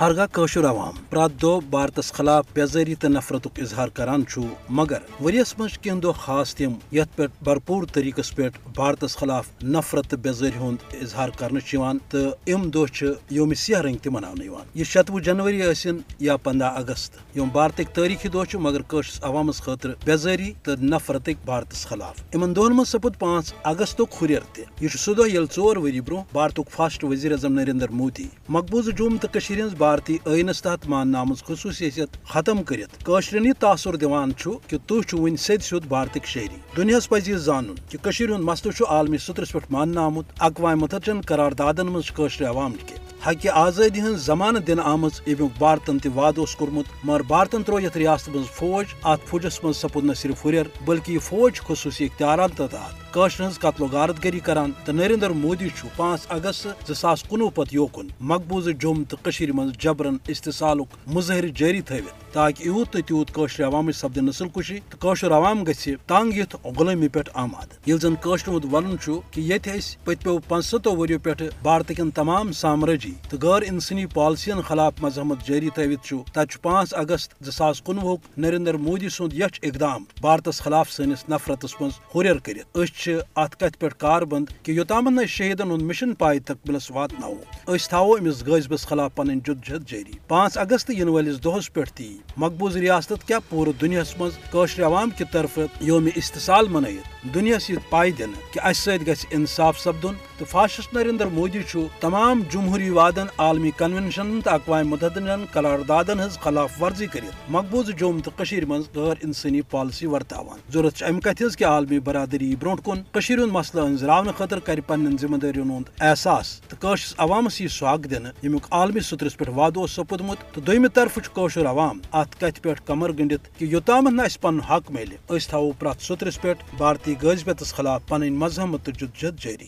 ہرگاہ قشر عوام پرات دہ بھارتس خلاف بیزاری تو نفرت اظہار کران مگر ورس مز کی دہ خاص تم یت پہ بھرپور طریقہ پہ بھارتس خلاف نفرت تو بیزاری ہند اظہار کرنے تو ام دہ یوم سیاہ رنگ تہ منہ یہ شتوہ جنوری ثن یا پندہ اگست۔ یم بھارتک تاریخی دہ مگر قشرس عوامس خاطر بیزاری تو نفرت بھارتس خلاف۔ ان دہن من سپد پانچ اگست ہریر تہ۔ یہ سہ دہ یل ژور وری برو بھارتک فاسٹ وزیر اعظم نریندر مودی مقبوضہ جوم تو بھارتی عینس تحت ماننا آمت خصوصیت ختم کرشرین یہ تاثر دان کہ تھی ون سد سیود بھارتک شہری۔ دنیا پہ یہ زان کہ ہند مسلہ عالمی سترس پہ مان آمت اقوام متحدن قراردادن مزر عوام کے حقہ آزادی ہن زمانہ دن آمت امیک بھارتن تہ وعد کورمت مگر بھارتن ترو یت ریاست مز فوج ات فوجس مز سپود نہ صرف ہریر بلکہ یہ فوج خصوصی اختیارات تحت قشر ہز قتل و غارت گری کران تو نریندر مودی پانچ اگست زاس کنوہ پتہ یوکن۔ مقبوضہ جوم تو من جبرن استحصال مظاہر جاری تھوت تاکہ یوت تو تیوت قشر عوام سپد نسل کشی تو قشر عوام گھ تنگ یت غلامی پہ آماد۔ یل زن قشر ہند ون کہ یہ پتو پنستو وریو پہ بھارت کن تمام سامراجی تو غیر انسانی پالسین خلاف مذہمت جاری تھوت تت پانچ اگست زاس کنوہ نریندر مودی سند یچ اقدام بھارتس خلاف سنس نفرتس من ہریر کرت ات کت پہ کار بند کہ یوتام نا شہیدن ہند مشن پائے تقبلس واتنو اس تھو امس غذبس خلاف پن جدجہد جاری۔ پانچ اگست ین ولس دہس پہ تی مقبوض ریاست کیا پور دنیا مز عوام کی طرف یوم استحصال منعت دنیا ست پائے دن کہ اس ست انصاف سپدن تو فاشسٹ نریندر مودی تمام جمہوری وادن عالمی کنونشن تو اقوام متحدن قراردادن ہز خلاف ورزی کرت مقبوض جوم تو مز غیر انسانی پالسی ورتان ضرورت ام کت کہ عالمی برادری برو کن۔ ہند مسئلہ انزراؤن خاطر کر پن ذمہ داری ہند احساس۔ تو عوامس یہ سوگ دن یمیک عالمی سطرس پہ وعد سپودمت تو دویمہ طرف قشر عوام ات کت پہ کمر گنڈت کہ یوتام نا پن حق ملے اس تھو پریت سترس پہ بھارتی غذبتس خلاف پن مذہمت جد جد جاری